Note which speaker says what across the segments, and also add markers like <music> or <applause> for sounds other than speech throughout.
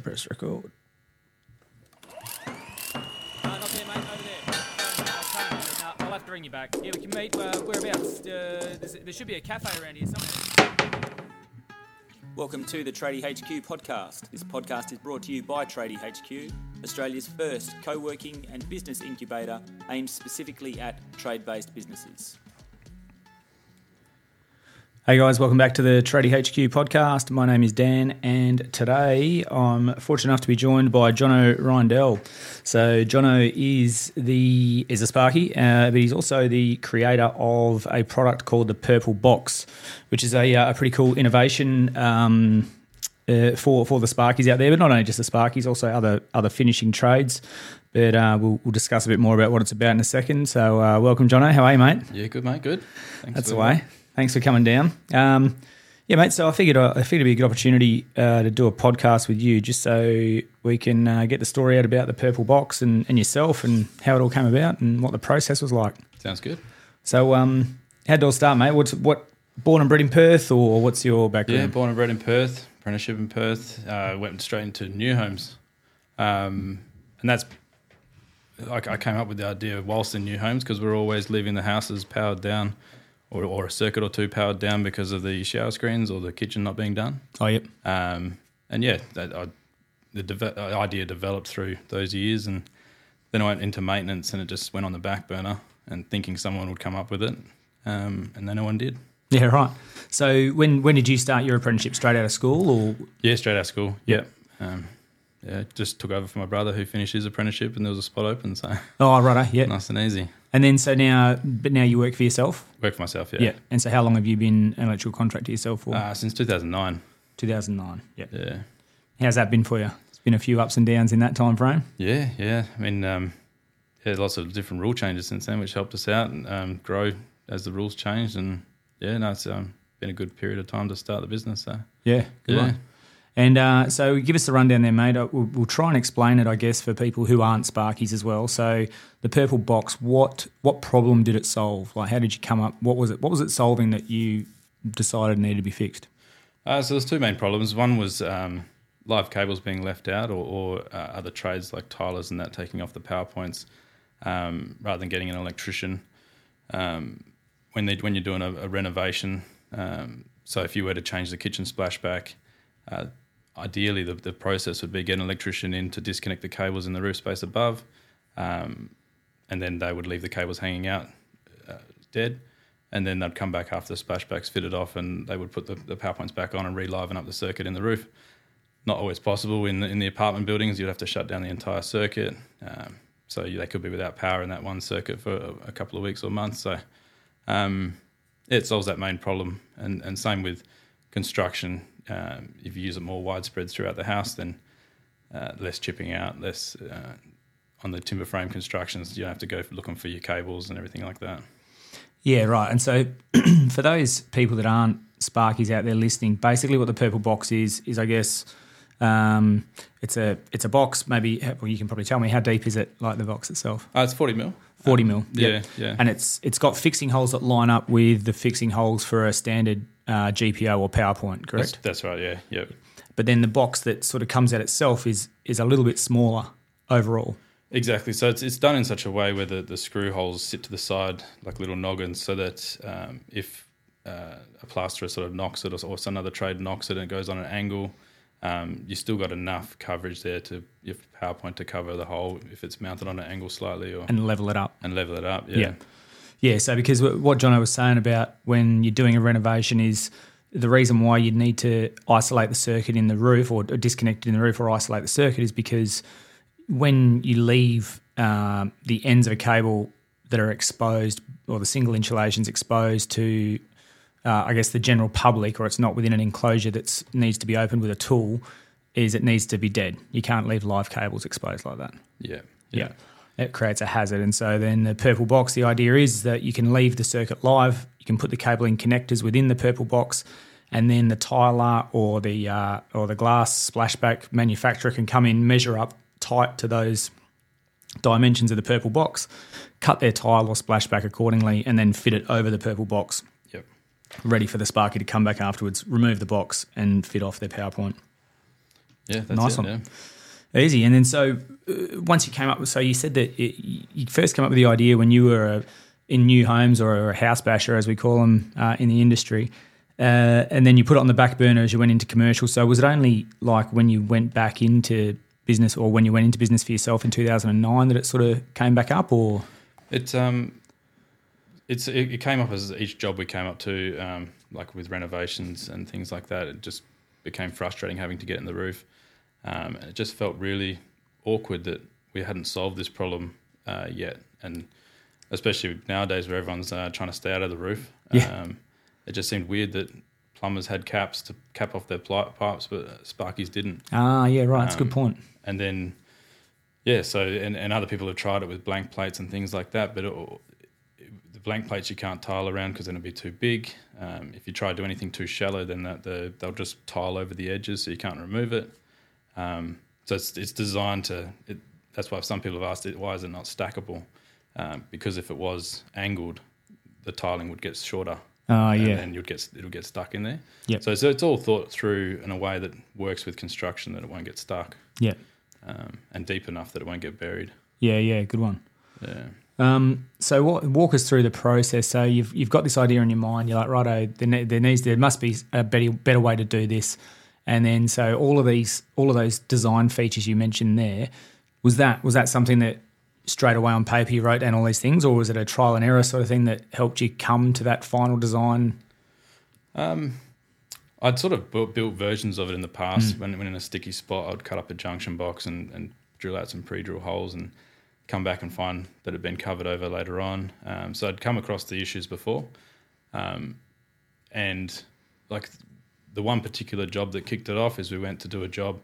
Speaker 1: press record.
Speaker 2: No, not there, mate. Over there. No, I'll have to ring you back. Yeah, we can meet. Uh, whereabouts? Uh, there should be a cafe around here somewhere. Welcome to the Tradie HQ podcast. This podcast is brought to you by Tradie HQ, Australia's first co working and business incubator aimed specifically at trade based businesses.
Speaker 1: Hey guys, welcome back to the Tradie HQ podcast. My name is Dan, and today I'm fortunate enough to be joined by Jono Reindl. So Jono is the is a Sparky, uh, but he's also the creator of a product called the Purple Box, which is a, uh, a pretty cool innovation. Um, uh, for for the Sparkies out there, but not only just the Sparkies, also other other finishing trades. But uh, we'll, we'll discuss a bit more about what it's about in a second. So, uh, welcome, Jono. How are you, mate?
Speaker 3: Yeah, good mate, good. Thanks
Speaker 1: That's the way. Thanks for coming down. Um, yeah, mate. So I figured I figured it'd be a good opportunity uh, to do a podcast with you, just so we can uh, get the story out about the purple box and, and yourself and how it all came about and what the process was like.
Speaker 3: Sounds good.
Speaker 1: So, um, how did it all start, mate? What's what? Born and bred in Perth, or what's your background?
Speaker 3: Yeah, born and bred in Perth, apprenticeship in Perth. Uh, went straight into new homes, um, and that's like I came up with the idea of whilst in new homes because we're always leaving the houses powered down, or, or a circuit or two powered down because of the shower screens or the kitchen not being done.
Speaker 1: Oh, yep.
Speaker 3: Um, and yeah, that, I, the deve- uh, idea developed through those years, and then I went into maintenance, and it just went on the back burner, and thinking someone would come up with it, um, and then no one did.
Speaker 1: Yeah, right. So when when did you start your apprenticeship? Straight out of school, or
Speaker 3: Yeah, straight out of school. Yeah. Um, yeah, just took over for my brother who finished his apprenticeship, and there was a spot open, so
Speaker 1: oh, righto, yeah.
Speaker 3: nice and easy.
Speaker 1: And then so now, but now you work for yourself.
Speaker 3: Work for myself, yeah.
Speaker 1: Yeah. And so how long have you been an electrical contractor yourself for?
Speaker 3: Uh, since 2009.
Speaker 1: 2009. Yeah.
Speaker 3: Yeah.
Speaker 1: How's that been for you? It's been a few ups and downs in that time frame.
Speaker 3: Yeah, yeah. I mean, um, yeah, lots of different rule changes since then, which helped us out and um, grow as the rules changed. And yeah, no, it's um, been a good period of time to start the business. So
Speaker 1: Yeah. Good
Speaker 3: yeah.
Speaker 1: one. And uh, so give us the rundown there, mate. Uh, We'll, we'll try and explain it, I guess, for people who aren't Sparkies as well. So the purple box, what what problem did it solve? Like, how did you come up? What was it? What was it solving that you decided needed to be fixed?
Speaker 3: Uh, so there's two main problems. One was um, live cables being left out, or, or uh, other trades like tilers and that taking off the power points, um, rather than getting an electrician. Um, when they when you're doing a, a renovation, um, so if you were to change the kitchen splashback, uh, ideally the, the process would be get an electrician in to disconnect the cables in the roof space above, um, and then they would leave the cables hanging out uh, dead and then they'd come back after the splashbacks fitted off and they would put the, the power points back on and re-liven up the circuit in the roof. Not always possible in the, in the apartment buildings. You'd have to shut down the entire circuit. Um, so they could be without power in that one circuit for a, a couple of weeks or months. So um, it solves that main problem. And, and same with construction. Um, if you use it more widespread throughout the house, then uh, less chipping out, less uh, on the timber frame constructions. You don't have to go looking for your cables and everything like that.
Speaker 1: Yeah, right. And so <clears throat> for those people that aren't Sparkies out there listening, basically what the purple box is is I guess um, it's a it's a box. Maybe well, you can probably tell me how deep is it, like the box itself.
Speaker 3: Uh, it's 40 mil.
Speaker 1: Forty mil.
Speaker 3: Yeah, yeah.
Speaker 1: And it's it's got fixing holes that line up with the fixing holes for a standard uh, GPO or PowerPoint,
Speaker 3: That's,
Speaker 1: correct?
Speaker 3: that's right. Yeah. Yep.
Speaker 1: But then the box that sort of comes out itself is is a little bit smaller overall.
Speaker 3: Exactly. So it's, it's done in such a way where the, the screw holes sit to the side like little noggins, so that um, if uh, a plasterer sort of knocks it or, or some other trade knocks it and it goes on an angle, um, you still got enough coverage there to your PowerPoint to cover the hole if it's mounted on an angle slightly or
Speaker 1: and level it up.
Speaker 3: and level it up.
Speaker 1: Yeah.
Speaker 3: Yeah.
Speaker 1: Yeah. So because what Jono was saying about when you're doing a renovation is the reason why you'd need to isolate the circuit in the roof or, disconnect it in the roof or isolate the circuit is because when you leave um, the ends of a cable that are exposed or the single insulations exposed to uh, I guess the general public or it's not within an enclosure that needs to be opened with a tool is it needs to be dead. You can't leave live cables exposed like that.
Speaker 3: Yeah.
Speaker 1: Yeah. It creates a hazard. And so then the purple box, the idea is that you can leave the circuit live, you can put the cabling connectors within the purple box, and then the tiler or the uh, or the glass splashback manufacturer can come in, measure up tight to those dimensions of the purple box, cut their tile or splashback accordingly, and then fit it over the purple box,
Speaker 3: Yep.
Speaker 1: ready for the Sparky to come back afterwards, remove the box, and fit off their PowerPoint.
Speaker 3: Yeah, that's
Speaker 1: Nice
Speaker 3: it,
Speaker 1: one.
Speaker 3: yeah.
Speaker 1: Easy. And then so once you came up with, so you said that it, you first came up with the idea when you were uh in new homes or a house basher, as we call them uh, in the industry. Uh, and then you put it on the back burner as you went into commercial. So was it only like when you went back into business or when you went into business for yourself in 2009 that it sort of came back up or?
Speaker 3: It um, it's it, came up as each job we came up to, um, like with renovations and things like that. It just became frustrating having to get in the roof. Um, and it just felt really awkward that we hadn't solved this problem uh, yet, and especially nowadays where everyone's uh, trying to stay out of the roof.
Speaker 1: Yeah.
Speaker 3: Um, it just seemed weird that plumbers had caps to cap off their pipes, but Sparkies didn't.
Speaker 1: Ah, yeah, right. That's a good
Speaker 3: Um,
Speaker 1: point.
Speaker 3: and then yeah so and, and other people have tried it with blank plates and things like that but it, the blank plates you can't tile around because then it'll be too big um, if you try to do anything too shallow then that the, they'll just tile over the edges so you can't remove it um, so it's, it's designed to it, that's why some people have asked it why is it not stackable um, because if it was angled the tiling would get shorter
Speaker 1: Ah,
Speaker 3: and
Speaker 1: yeah.
Speaker 3: then you'd get it'll get stuck in there
Speaker 1: Yep.
Speaker 3: so, so it's all thought through in a way that works with construction that it won't get stuck
Speaker 1: Yeah.
Speaker 3: um, and deep enough that it won't get buried.
Speaker 1: Yeah, yeah. Good one.
Speaker 3: Yeah.
Speaker 1: Um, so what, walk us through the process. So you've you've got this idea in your mind. You're like, righto, there, there needs there must be a better better way to do this. And then so all of these all of those design features you mentioned there was that was that something that straight away on paper you wrote down all these things, or was it a trial and error sort of thing that helped you come to that final design?
Speaker 3: Um, I'd sort of built, built versions of it in the past. When, when in a sticky spot, I'd cut up a junction box and, and drill out some pre-drill holes and come back and find that had been covered over later on. Um, so I'd come across the issues before. Um, and like the one particular job that kicked it off is we went to do a job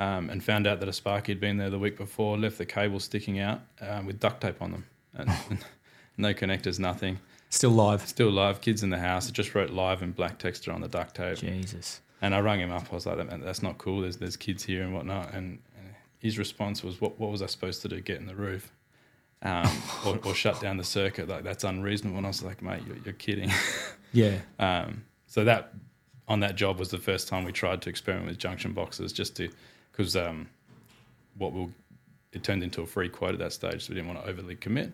Speaker 3: um, and found out that a Sparky had been there the week before, left the cable sticking out um, with duct tape on them. And, <laughs> no connectors, nothing.
Speaker 1: Still live.
Speaker 3: Still live, kids in the house. I just wrote live in black texta on the duct tape.
Speaker 1: Jesus.
Speaker 3: And I rang him up. I was like, that's not cool. There's there's kids here and whatnot." And, and his response was, "What what was I supposed to do? Get in the roof, um, <laughs> or, or shut down the circuit? Like that's unreasonable." And I was like, "Mate, you're, you're kidding." <laughs>
Speaker 1: Yeah.
Speaker 3: um, so that on that job was the first time we tried to experiment with junction boxes, just to because um, what we'll it turned into a free quote at that stage, so we didn't want to overly commit.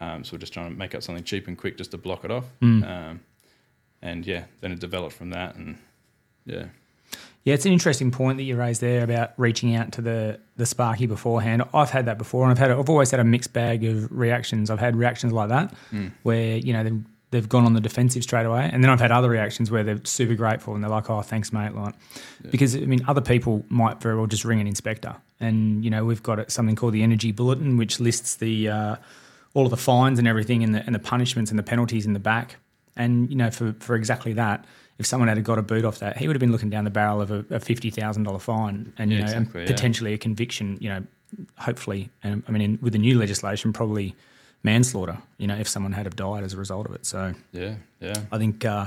Speaker 3: Um, so we're just trying to make up something cheap and quick just to block it off. Um, and yeah, then it developed from that, and yeah.
Speaker 1: Yeah, it's an interesting point that you raised there about reaching out to the the Sparky beforehand. I've had that before, and I've had I've always had a mixed bag of reactions. I've had reactions like that where you know they've, they've gone on the defensive straight away, and then I've had other reactions where they're super grateful and they're like, "Oh, thanks, mate." Like, because I mean, other people might very well just ring an inspector, and you know we've got something called the Energy Bulletin, which lists the uh, all of the fines and everything, and the and the punishments and the penalties in the back. And you know, for for exactly that, if someone had got a boot off that, he would have been looking down the barrel of a, a fifty thousand dollar fine, and you
Speaker 3: Yeah,
Speaker 1: know,
Speaker 3: exactly,
Speaker 1: and
Speaker 3: yeah.
Speaker 1: potentially a conviction. You know, hopefully, and I mean, in, with the new legislation, probably manslaughter. You know, if someone had have died as a result of it. So
Speaker 3: Yeah, yeah.
Speaker 1: I think, uh,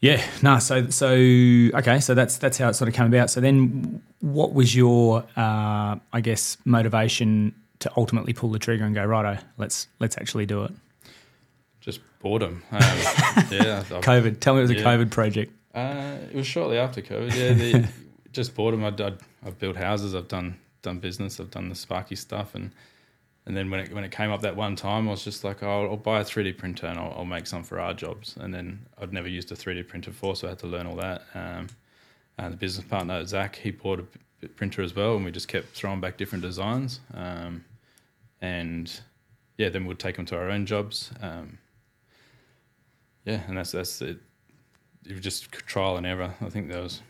Speaker 1: yeah, no. So so okay, so that's that's how it sort of came about. So then, what was your, uh, I guess, motivation to ultimately pull the trigger and go righto? Let's let's actually do it.
Speaker 3: Just boredom. Um, <laughs> yeah. I've- <laughs>
Speaker 1: COVID. Tell me it was a COVID project.
Speaker 3: Uh, it was shortly after COVID. Yeah, the, <laughs> just boredom. I'd, I'd, I've built houses. I've done done business. I've done the Sparky stuff, and and then when it when it came up that one time, I was just like, oh, I'll buy a three D printer and I'll, I'll make some for our jobs. And then I'd never used a three D printer before, so I had to learn all that. Um, and the business partner Zach, he bought a printer as well, and we just kept throwing back different designs. Um, and yeah, then we'd take them to our own jobs. Um, yeah, and that's that's it. It was just trial and error. I think there was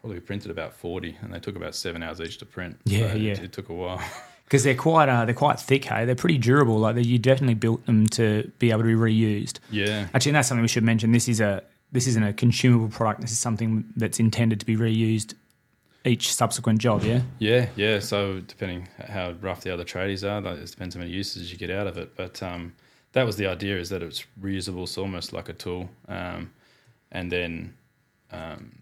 Speaker 3: probably printed about forty, and they took about seven hours each to print.
Speaker 1: Yeah,
Speaker 3: it-
Speaker 1: yeah.
Speaker 3: It, took a while. <laughs>
Speaker 1: because they're quite uh, they're quite thick. Hey, they're pretty durable. Like you definitely built them to be able to be reused.
Speaker 3: yeah,
Speaker 1: Actually, and that's something we should mention. This is a this isn't a consumable product. This is something that's intended to be reused each subsequent job. Yeah.
Speaker 3: yeah, yeah. So depending how rough the other tradies are, like, it depends how many uses you get out of it. But um, that was the idea: is that it's reusable, so almost like a tool. Um, and then um,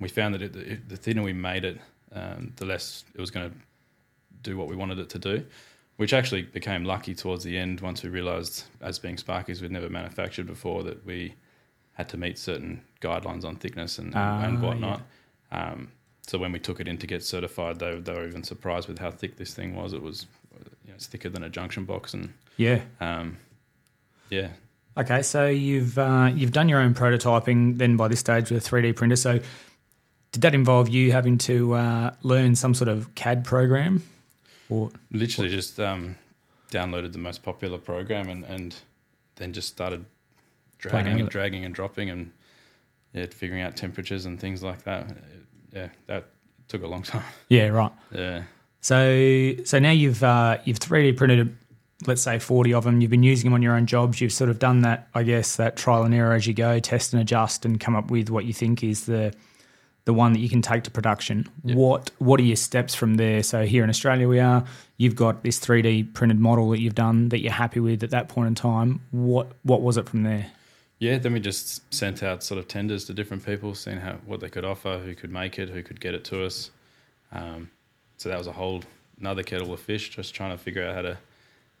Speaker 3: we found that it, it, the thinner we made it, um, the less it was going to do what we wanted it to do. Which actually became lucky towards the end once we realised, as being Sparkies, we'd never manufactured before, that we had to meet certain guidelines on thickness and,
Speaker 1: Ah,
Speaker 3: and whatnot. Um, so when we took it in to get certified, they they were even surprised with how thick this thing was. It was you know, it's thicker than a junction box, and
Speaker 1: Yeah.
Speaker 3: um, yeah,
Speaker 1: Okay, so you've uh, you've done your own prototyping then by this stage with a 3D printer. So did that involve you having to uh, learn some sort of CAD program? Or
Speaker 3: literally just um, downloaded the most popular program and, and then just started dragging and dragging and dropping and yeah, figuring out temperatures and things like that. Yeah, that took a long time. <laughs>
Speaker 1: yeah, right.
Speaker 3: Yeah.
Speaker 1: So so now you've uh, you've 3D printed let's say 40 of them. You've been using them on your own jobs. You've sort of done that, I guess, that trial and error as you go, test and adjust, and come up with what you think is the the one that you can take to production.
Speaker 3: Yep.
Speaker 1: What what are your steps from there? So here in Australia, we are. You've got this 3D printed model that you've done that you're happy with at that point in time. What what was it from there?
Speaker 3: Yeah, then we just sent out sort of tenders to different people, seeing how what they could offer, who could make it, who could get it to us. Um, so that was a whole another kettle of fish, just trying to figure out how to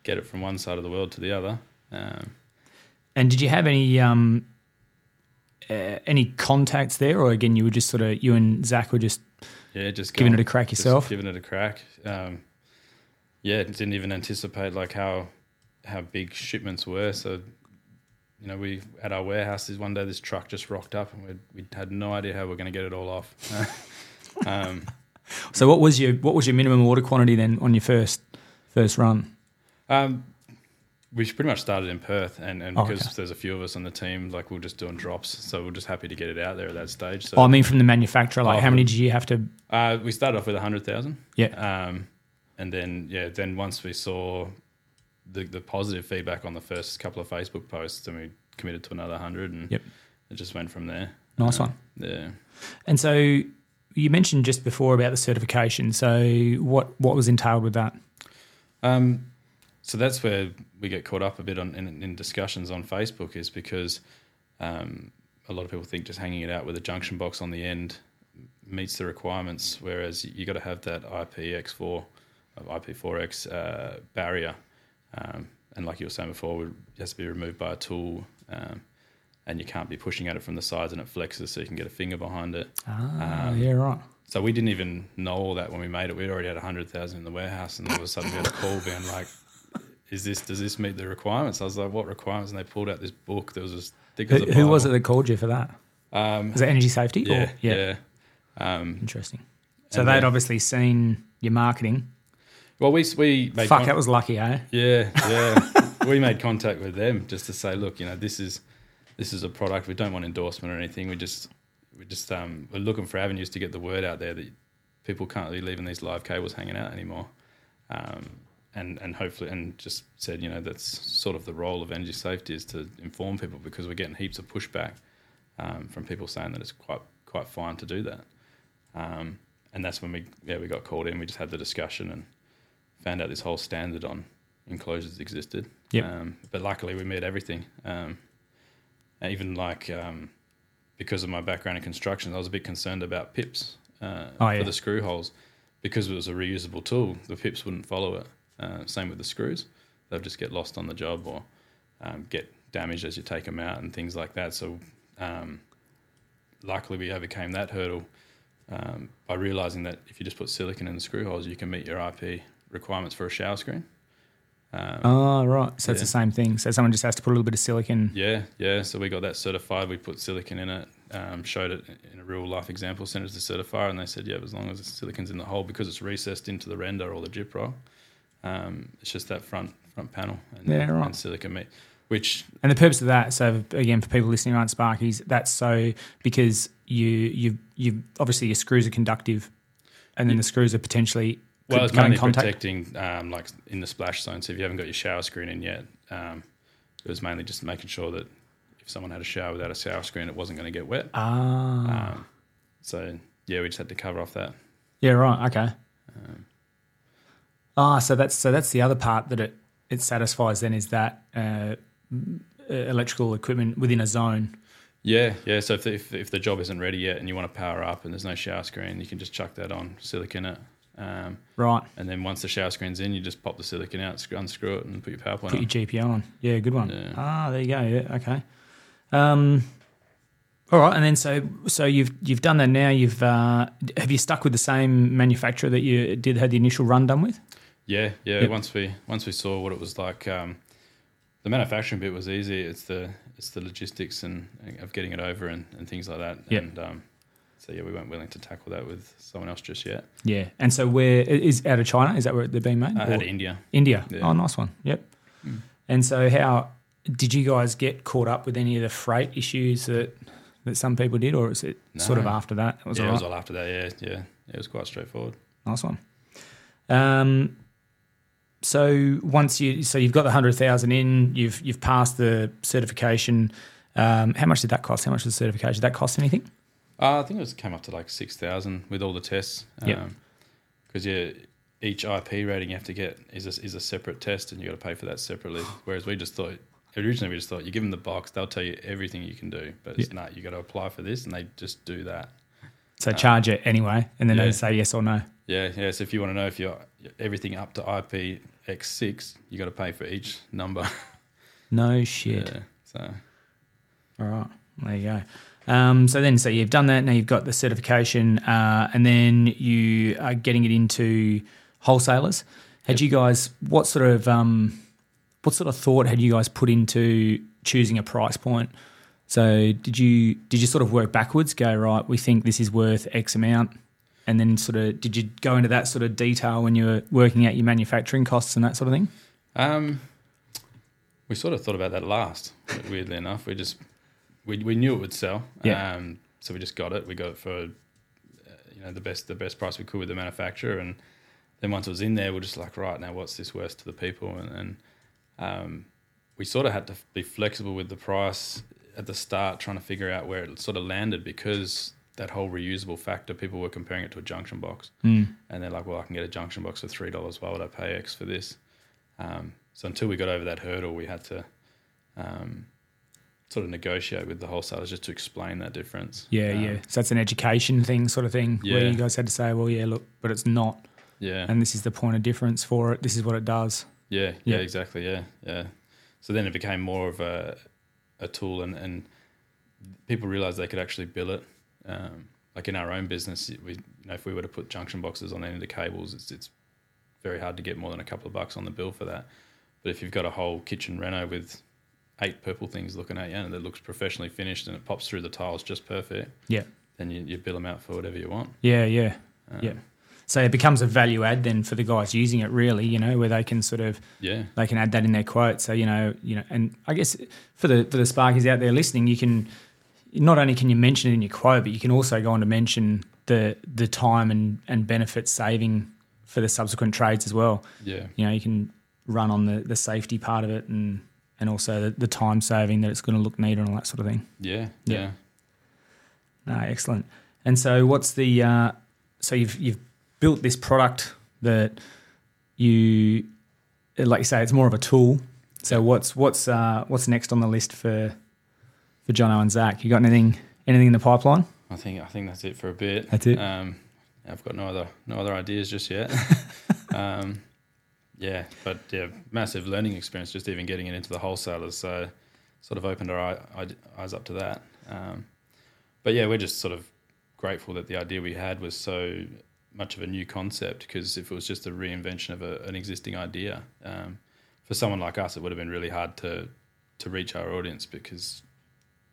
Speaker 3: get it from one side of the world to the other. Um,
Speaker 1: And did you have any um, uh, any contacts there, or again, you were just sort of you and Zach were just
Speaker 3: yeah, just
Speaker 1: giving
Speaker 3: going-
Speaker 1: it a crack
Speaker 3: just
Speaker 1: yourself?
Speaker 3: giving it a crack. Um, yeah, didn't even anticipate like how how big shipments were. So, you know, we at our warehouses one day this truck just rocked up and we we had no idea how we are going to get it all off. <laughs> um,
Speaker 1: So what was your what was your minimum order quantity then on your first first run?
Speaker 3: um, we pretty much started in Perth, and, and
Speaker 1: Oh,
Speaker 3: because
Speaker 1: okay.
Speaker 3: there's a few of us on the team, like we are just doing drops, so we're just happy to get it out there at that stage. So
Speaker 1: Oh, I mean from the manufacturer, like
Speaker 3: Oh,
Speaker 1: how many did you have to?
Speaker 3: Uh, we started off with a hundred thousand.
Speaker 1: Yeah.
Speaker 3: Um, and then yeah, then once we saw the the positive feedback on the first couple of Facebook posts, then we committed to another hundred, and
Speaker 1: Yep.
Speaker 3: it just went from there.
Speaker 1: Nice one.
Speaker 3: Yeah.
Speaker 1: And so you mentioned just before about the certification. So what what was entailed with that?
Speaker 3: Um, so that's where we get caught up a bit on in, in discussions on Facebook is because um, a lot of people think just hanging it out with a junction box on the end meets the requirements, whereas you got to have that IPX4, uh, IP4X uh, barrier, um, and like you were saying before, it has to be removed by a tool, um, and you can't be pushing at it from the sides and it flexes, so you can get a finger behind it.
Speaker 1: Ah,
Speaker 3: Um,
Speaker 1: yeah, right.
Speaker 3: So we didn't even know all that when we made it. We'd already had a hundred thousand in the warehouse, and all of a sudden we had a call being like, "Is this does this meet the requirements?" I was like, "What requirements?" And they pulled out this book There was as thick
Speaker 1: Who,
Speaker 3: as a
Speaker 1: who was it that called you for that?
Speaker 3: Um,
Speaker 1: Was it energy safety?
Speaker 3: yeah,
Speaker 1: Or,
Speaker 3: yeah. Um,
Speaker 1: Interesting. So they'd
Speaker 3: then-
Speaker 1: obviously seen your marketing.
Speaker 3: well, we we made
Speaker 1: Fuck,
Speaker 3: con-
Speaker 1: that was lucky, eh?
Speaker 3: yeah, yeah. <laughs> we made contact with them just to say, look, you know, this is this is a product. We don't want endorsement or anything. We just we just um, we're looking for avenues to get the word out there that people can't be leaving these live cables hanging out anymore. Um, and and hopefully and just said, you know, that's sort of the role of energy safety is to inform people because we're getting heaps of pushback um, from people saying that it's quite quite fine to do that. Um, and that's when we yeah we got called in. We just had the discussion and found out this whole standard on enclosures existed.
Speaker 1: Yep.
Speaker 3: Um, but luckily we met everything. Um, even like um, because of my background in construction, I was a bit concerned about pips uh,
Speaker 1: Oh,
Speaker 3: for the screw holes because it was a reusable tool. The pips wouldn't follow it. Uh, same with the screws; they'll just get lost on the job or um, get damaged as you take them out and things like that. So um, luckily we overcame that hurdle um, by realizing that if you just put silicon in the screw holes, you can meet your IP requirements for a shower screen. Um,
Speaker 1: Oh, right. So it's the same thing. So someone just has to put a little bit of silicon.
Speaker 3: Yeah, yeah. So we got that certified. We put silicon in it, um, showed it in a real life example, sent it to the certifier, and they said, yeah, as long as the silicon's in the hole, because it's recessed into the render or the Gyprock, um, it's just that front front panel and,
Speaker 1: Yeah, right.
Speaker 3: and silicon meat, which
Speaker 1: And the purpose of that, so again, for people listening aren't Sparkies, that's so because you you you obviously your screws are conductive, and then the screws are potentially
Speaker 3: well, it's mainly protecting um, like in the splash zone. So if you haven't got your shower screen in yet, um, it was mainly just making sure that if someone had a shower without a shower screen, it wasn't going to get wet.
Speaker 1: Ah,
Speaker 3: Um, so yeah, we just had to cover off that.
Speaker 1: yeah, right, okay. Ah, so that's so that's the other part that it it satisfies. Then is that uh, uh, electrical equipment within a zone.
Speaker 3: Yeah, yeah. So if the, if, if the job isn't ready yet and you want to power up and there's no shower screen, you can just chuck that on, silicon it, um,
Speaker 1: Right,
Speaker 3: and then once the shower screen's in, you just pop the silicon out, unscrew it, and put your power point
Speaker 1: put
Speaker 3: on.
Speaker 1: your GPO on. Yeah, good one.
Speaker 3: Yeah.
Speaker 1: Ah, there you go. Yeah, okay. Um, All right, and then so so you've you've done that now. You've uh, have you stuck with the same manufacturer that you did had the initial run done with?
Speaker 3: Yeah, yeah.
Speaker 1: Yep.
Speaker 3: Once we once we saw what it was like, um, the manufacturing bit was easy. It's the it's the logistics and of getting it over and, and things like that.
Speaker 1: Yep.
Speaker 3: And um, so yeah, we weren't willing to tackle that with someone else just yet.
Speaker 1: Yeah, and so where is out of China? Is that where they're being made?
Speaker 3: Uh,
Speaker 1: Or-
Speaker 3: out of India.
Speaker 1: India.
Speaker 3: Yeah.
Speaker 1: Oh, nice one. Yep. And so, how did you guys get caught up with any of the freight issues that that some people did, or was it sort of after that? It was
Speaker 3: yeah,
Speaker 1: all
Speaker 3: it was all after that. Yeah, yeah. It was quite straightforward.
Speaker 1: Nice one. Um, so once you so you've got the hundred thousand in, you've you've passed the certification. Um, how much did that cost? How much was the certification? Did that cost anything?
Speaker 3: Uh, I think it was came up to like six thousand with all the tests.
Speaker 1: Yep.
Speaker 3: Because yeah, each IP rating you have to get is a, is a separate test, and you got to pay for that separately. <sighs> Whereas we just thought originally we just thought you give them the box, they'll tell you everything you can do, but it's not. You got to apply for this, and they just do that.
Speaker 1: So charge it anyway, and then
Speaker 3: yeah.
Speaker 1: they say yes or no.
Speaker 3: Yeah, yeah. So if you want to know if you're everything up to IP X six, you got to pay for each number. <laughs>
Speaker 1: No shit.
Speaker 3: yeah. So
Speaker 1: All right, there you go. Um, so then, so you've done that. Now you've got the certification, uh, and then you are getting it into wholesalers. Had you guys what sort of um, what sort of thought had you guys put into choosing a price point? So did you did you sort of work backwards? Go right, we think this is worth X amount, and then sort of did you go into that sort of detail when you were working out your manufacturing costs and that sort of thing?
Speaker 3: Um, we sort of thought about that last. Weirdly enough, we just we, we knew it would sell.
Speaker 1: Yeah.
Speaker 3: Um, so we just got it. We got it for uh, you know the best the best price we could with the manufacturer, and then once it was in there, we're just like, right now, what's this worth to the people? And, and um, we sort of had to be flexible with the price at the start, trying to figure out where it sort of landed because that whole reusable factor, people were comparing it to a junction box,
Speaker 1: Mm.
Speaker 3: and they're like, well, I can get a junction box for three dollars. Why would I pay X for this? Um, so until we got over that hurdle, we had to um, sort of negotiate with the wholesalers just to explain that difference.
Speaker 1: Yeah,
Speaker 3: Um,
Speaker 1: yeah. So that's an education thing, sort of thing, where you guys had to say, well, yeah, look, but it's not.
Speaker 3: yeah,
Speaker 1: and this is the point of difference for it. This is what it does.
Speaker 3: yeah,
Speaker 1: Yeah.
Speaker 3: yeah, exactly, yeah, yeah. So then it became more of a a tool, and and people realized they could actually bill it. Um, like in our own business, we you know if we were to put junction boxes on any of the cables, it's it's very hard to get more than a couple of bucks on the bill for that. But if you've got a whole kitchen reno with eight purple things looking at you and it looks professionally finished and it pops through the tiles just perfect,
Speaker 1: Yeah,
Speaker 3: then you, you bill them out for whatever you want.
Speaker 1: yeah, yeah,
Speaker 3: Um,
Speaker 1: yeah. So it becomes a value add then for the guys using it, really. You know, where they can sort of
Speaker 3: Yeah,
Speaker 1: they can add that in their quote. So you know, you know, and I guess for the for the Sparkies out there listening, you can not only can you mention it in your quote, but you can also go on to mention the the time and and benefit saving for the subsequent trades as well.
Speaker 3: yeah,
Speaker 1: You know, you can run on the the safety part of it and and also the, the time saving that it's going to look neat and all that sort of thing.
Speaker 3: yeah,
Speaker 1: Yeah.
Speaker 3: yeah.
Speaker 1: No, excellent. And so, what's the uh, so you've you've built this product that you like you say it's more of a tool. So what's what's uh, what's next on the list for for Jono and Zach? You got anything anything in the pipeline?
Speaker 3: I think I think that's it for a bit.
Speaker 1: That's it?
Speaker 3: Um, I've got no other no other ideas just yet. <laughs> um, yeah, but yeah, massive learning experience just even getting it into the wholesalers. So sort of opened our eye, eye- eyes up to that. Um, but yeah, we're just sort of grateful that the idea we had was so much of a new concept because if it was just a reinvention of a, an existing idea, um, for someone like us, it would have been really hard to to reach our audience because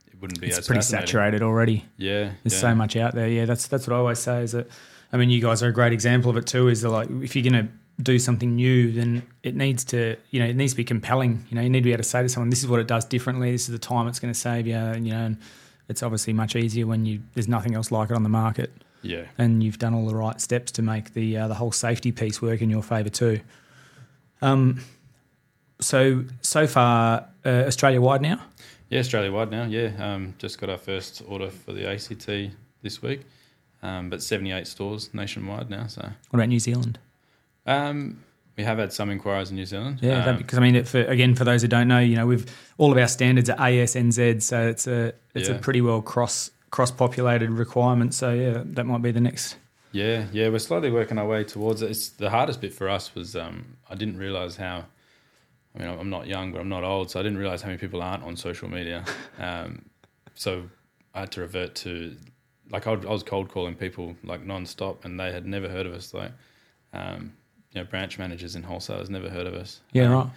Speaker 3: it wouldn't be
Speaker 1: It's
Speaker 3: as
Speaker 1: pretty saturated already.
Speaker 3: Yeah,
Speaker 1: There's
Speaker 3: yeah.
Speaker 1: so much out there. Yeah, that's that's what I always say. Is that I mean, you guys are a great example of it too. Is that like if you're going to do something new, then it needs to you know it needs to be compelling. You know, you need to be able to say to someone, "This is what it does differently. This is the time it's going to save you." And, you know, and it's obviously much easier when you there's nothing else like it on the market,
Speaker 3: Yeah,
Speaker 1: and you've done all the right steps to make the uh, the whole safety piece work in your favour too. Um, so so far, uh, Australia wide now.
Speaker 3: Yeah, Australia wide now. Yeah, um, just got our first order for the ACT this week, um, but 78 stores nationwide now. So
Speaker 1: What about New Zealand?
Speaker 3: um, we have had some inquiries in New Zealand.
Speaker 1: Yeah, that,
Speaker 3: um,
Speaker 1: because I mean, it, for, again, for those who don't know, you know, we've all of our standards are ASNZ, so it's a it's a pretty well cross cross populated requirement. So yeah, that might be the next.
Speaker 3: yeah, yeah. We're slowly working our way towards it. It's the hardest bit for us was um, I didn't realize how. I mean, I'm not young, but I'm not old, so I didn't realize how many people aren't on social media. <laughs> Um, so I had to revert to like I, I was cold calling people like non-stop and they had never heard of us like um, you know branch managers in wholesalers never heard of us
Speaker 1: Yeah,
Speaker 3: Um,
Speaker 1: right.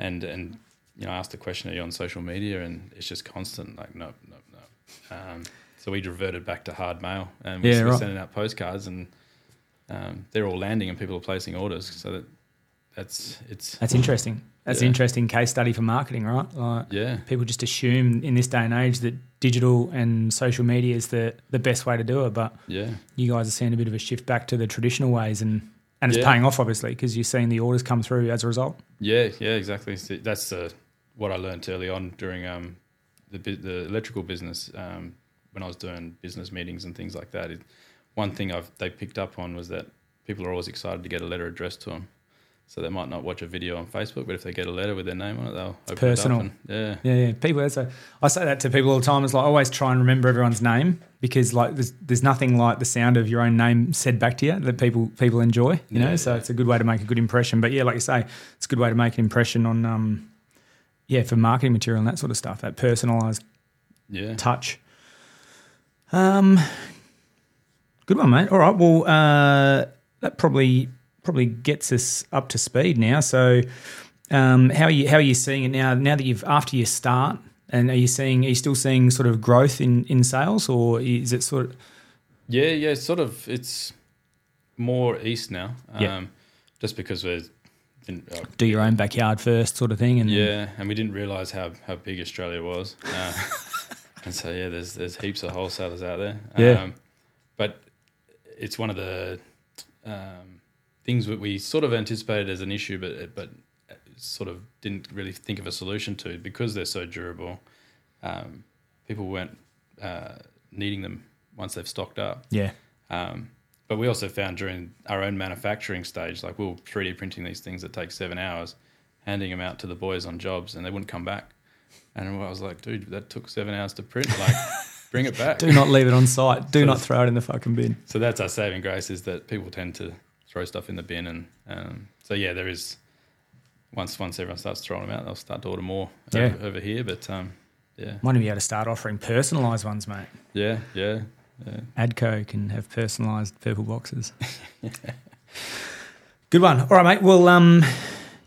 Speaker 3: and and you know I asked the question are you on social media and it's just constant like no no no um, so we reverted back to hard mail and
Speaker 1: Yeah,
Speaker 3: we're
Speaker 1: right.
Speaker 3: sending out postcards and um, they're all landing and people are placing orders so that that's it's
Speaker 1: That's interesting. That's an interesting case study for marketing, right? Like
Speaker 3: yeah
Speaker 1: people just assume in this day and age that digital and social media is the, the best way to do it, but
Speaker 3: yeah
Speaker 1: you guys are seeing a bit of a shift back to the traditional ways and and it's
Speaker 3: Yeah.
Speaker 1: paying off obviously because you're seeing the orders come through as a result.
Speaker 3: Yeah, yeah, exactly. That's uh, what I learned early on during um, the the electrical business um, when I was doing business meetings and things like that. It, one thing I've they picked up on was that people are always excited to get a letter addressed to them. So they might not watch a video on Facebook, but if they get a letter with their name on it, they'll open
Speaker 1: personal.
Speaker 3: it up. And, yeah,
Speaker 1: Yeah, yeah. People, So I say that to people all the time. It's like always try and remember everyone's name because like there's, there's nothing like the sound of your own name said back to you that people people enjoy. You know,
Speaker 3: Yeah,
Speaker 1: so it's a good way to make a good impression. But yeah, like you say, it's a good way to make an impression on um, yeah, for marketing material and that sort of stuff. That personalised
Speaker 3: yeah,
Speaker 1: touch. Um, good one, mate. All right. Well, uh, that probably probably gets us up to speed now. So, um, how are you how are you seeing it now? Now that you've after you start, and are you seeing are you still seeing sort of growth in in sales, or is it sort of
Speaker 3: yeah, yeah. Sort of. It's more east now. Um,
Speaker 1: Yeah.
Speaker 3: Just because we're. didn't- uh,
Speaker 1: do your own backyard first sort of thing? And
Speaker 3: Yeah, and we didn't realise how, how big Australia was. Uh, <laughs> and so yeah, there's there's heaps of wholesalers out there.
Speaker 1: Yeah.
Speaker 3: Um, but it's one of the um, things that we sort of anticipated as an issue, but but sort of didn't really think of a solution to because they're so durable. Um, people weren't uh, needing them once they've stocked up.
Speaker 1: yeah,
Speaker 3: Um, but we also found during our own manufacturing stage, like we were 3D printing these things that take seven hours, handing them out to the boys on jobs, and they wouldn't come back. And I was like, dude, that took seven hours to print. Like, <laughs> bring it back.
Speaker 1: do not leave it on site. Do
Speaker 3: So
Speaker 1: not throw it in the fucking bin.
Speaker 3: So that's our saving grace is that people tend to throw stuff in the bin, and um, so yeah, there is. Once once everyone starts throwing them out, they'll start to order more
Speaker 1: Yeah.
Speaker 3: over, over here. But um, yeah,
Speaker 1: Might be able to start offering personalised ones, mate.
Speaker 3: yeah, yeah, yeah.
Speaker 1: Adco can have personalised purple boxes. <laughs> Good one. All right, mate. Well, um,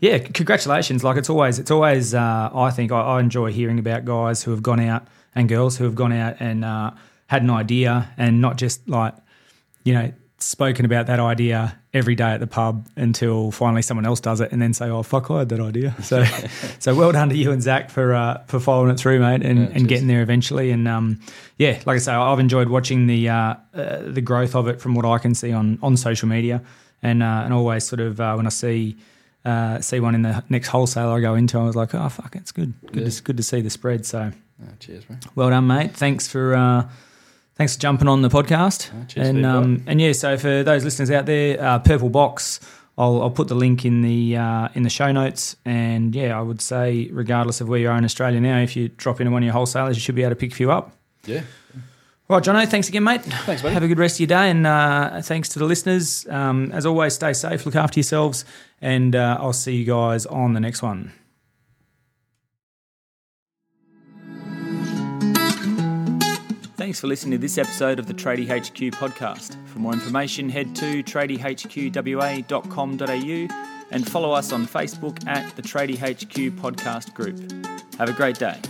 Speaker 1: yeah, congratulations. Like it's always, it's always. Uh, I think I, I enjoy hearing about guys who have gone out and girls who have gone out and uh, had an idea and not just like, you know, spoken about that idea every day at the pub until finally someone else does it and then say, "Oh fuck, I had that idea." <laughs> So, so well done to you and Zach for uh, for following it through, mate, and,
Speaker 3: Yeah,
Speaker 1: and getting there eventually. And um, yeah, like I say, I've enjoyed watching the uh, uh, the growth of it from what I can see on on social media, and uh, and always sort of uh, when I see. Uh, see one in the next wholesaler I go into, I was like, "Oh fuck, it's good, good,
Speaker 3: Yeah.
Speaker 1: to, good to see the spread." So,
Speaker 3: Ah, cheers, bro.
Speaker 1: well done, mate. Thanks for uh, thanks for jumping on the podcast.
Speaker 3: Ah, cheers
Speaker 1: and um, and yeah, so for those listeners out there, uh, Purple Box, I'll, I'll put the link in the uh, in the show notes. And yeah, I would say, regardless of where you are in Australia now, if you drop into one of your wholesalers, you should be able to pick a few up.
Speaker 3: Yeah,
Speaker 1: Right, Jono, thanks again, mate.
Speaker 3: Thanks, buddy.
Speaker 1: Have a good rest of your day, and uh, thanks to the listeners. Um, as always, stay safe, look after yourselves, and uh, I'll see you guys on the next one. Thanks for listening to this episode of the Tradie HQ podcast. For more information, head to tradiehqwa.com.au and follow us on Facebook at the Tradie HQ podcast group. Have a great day.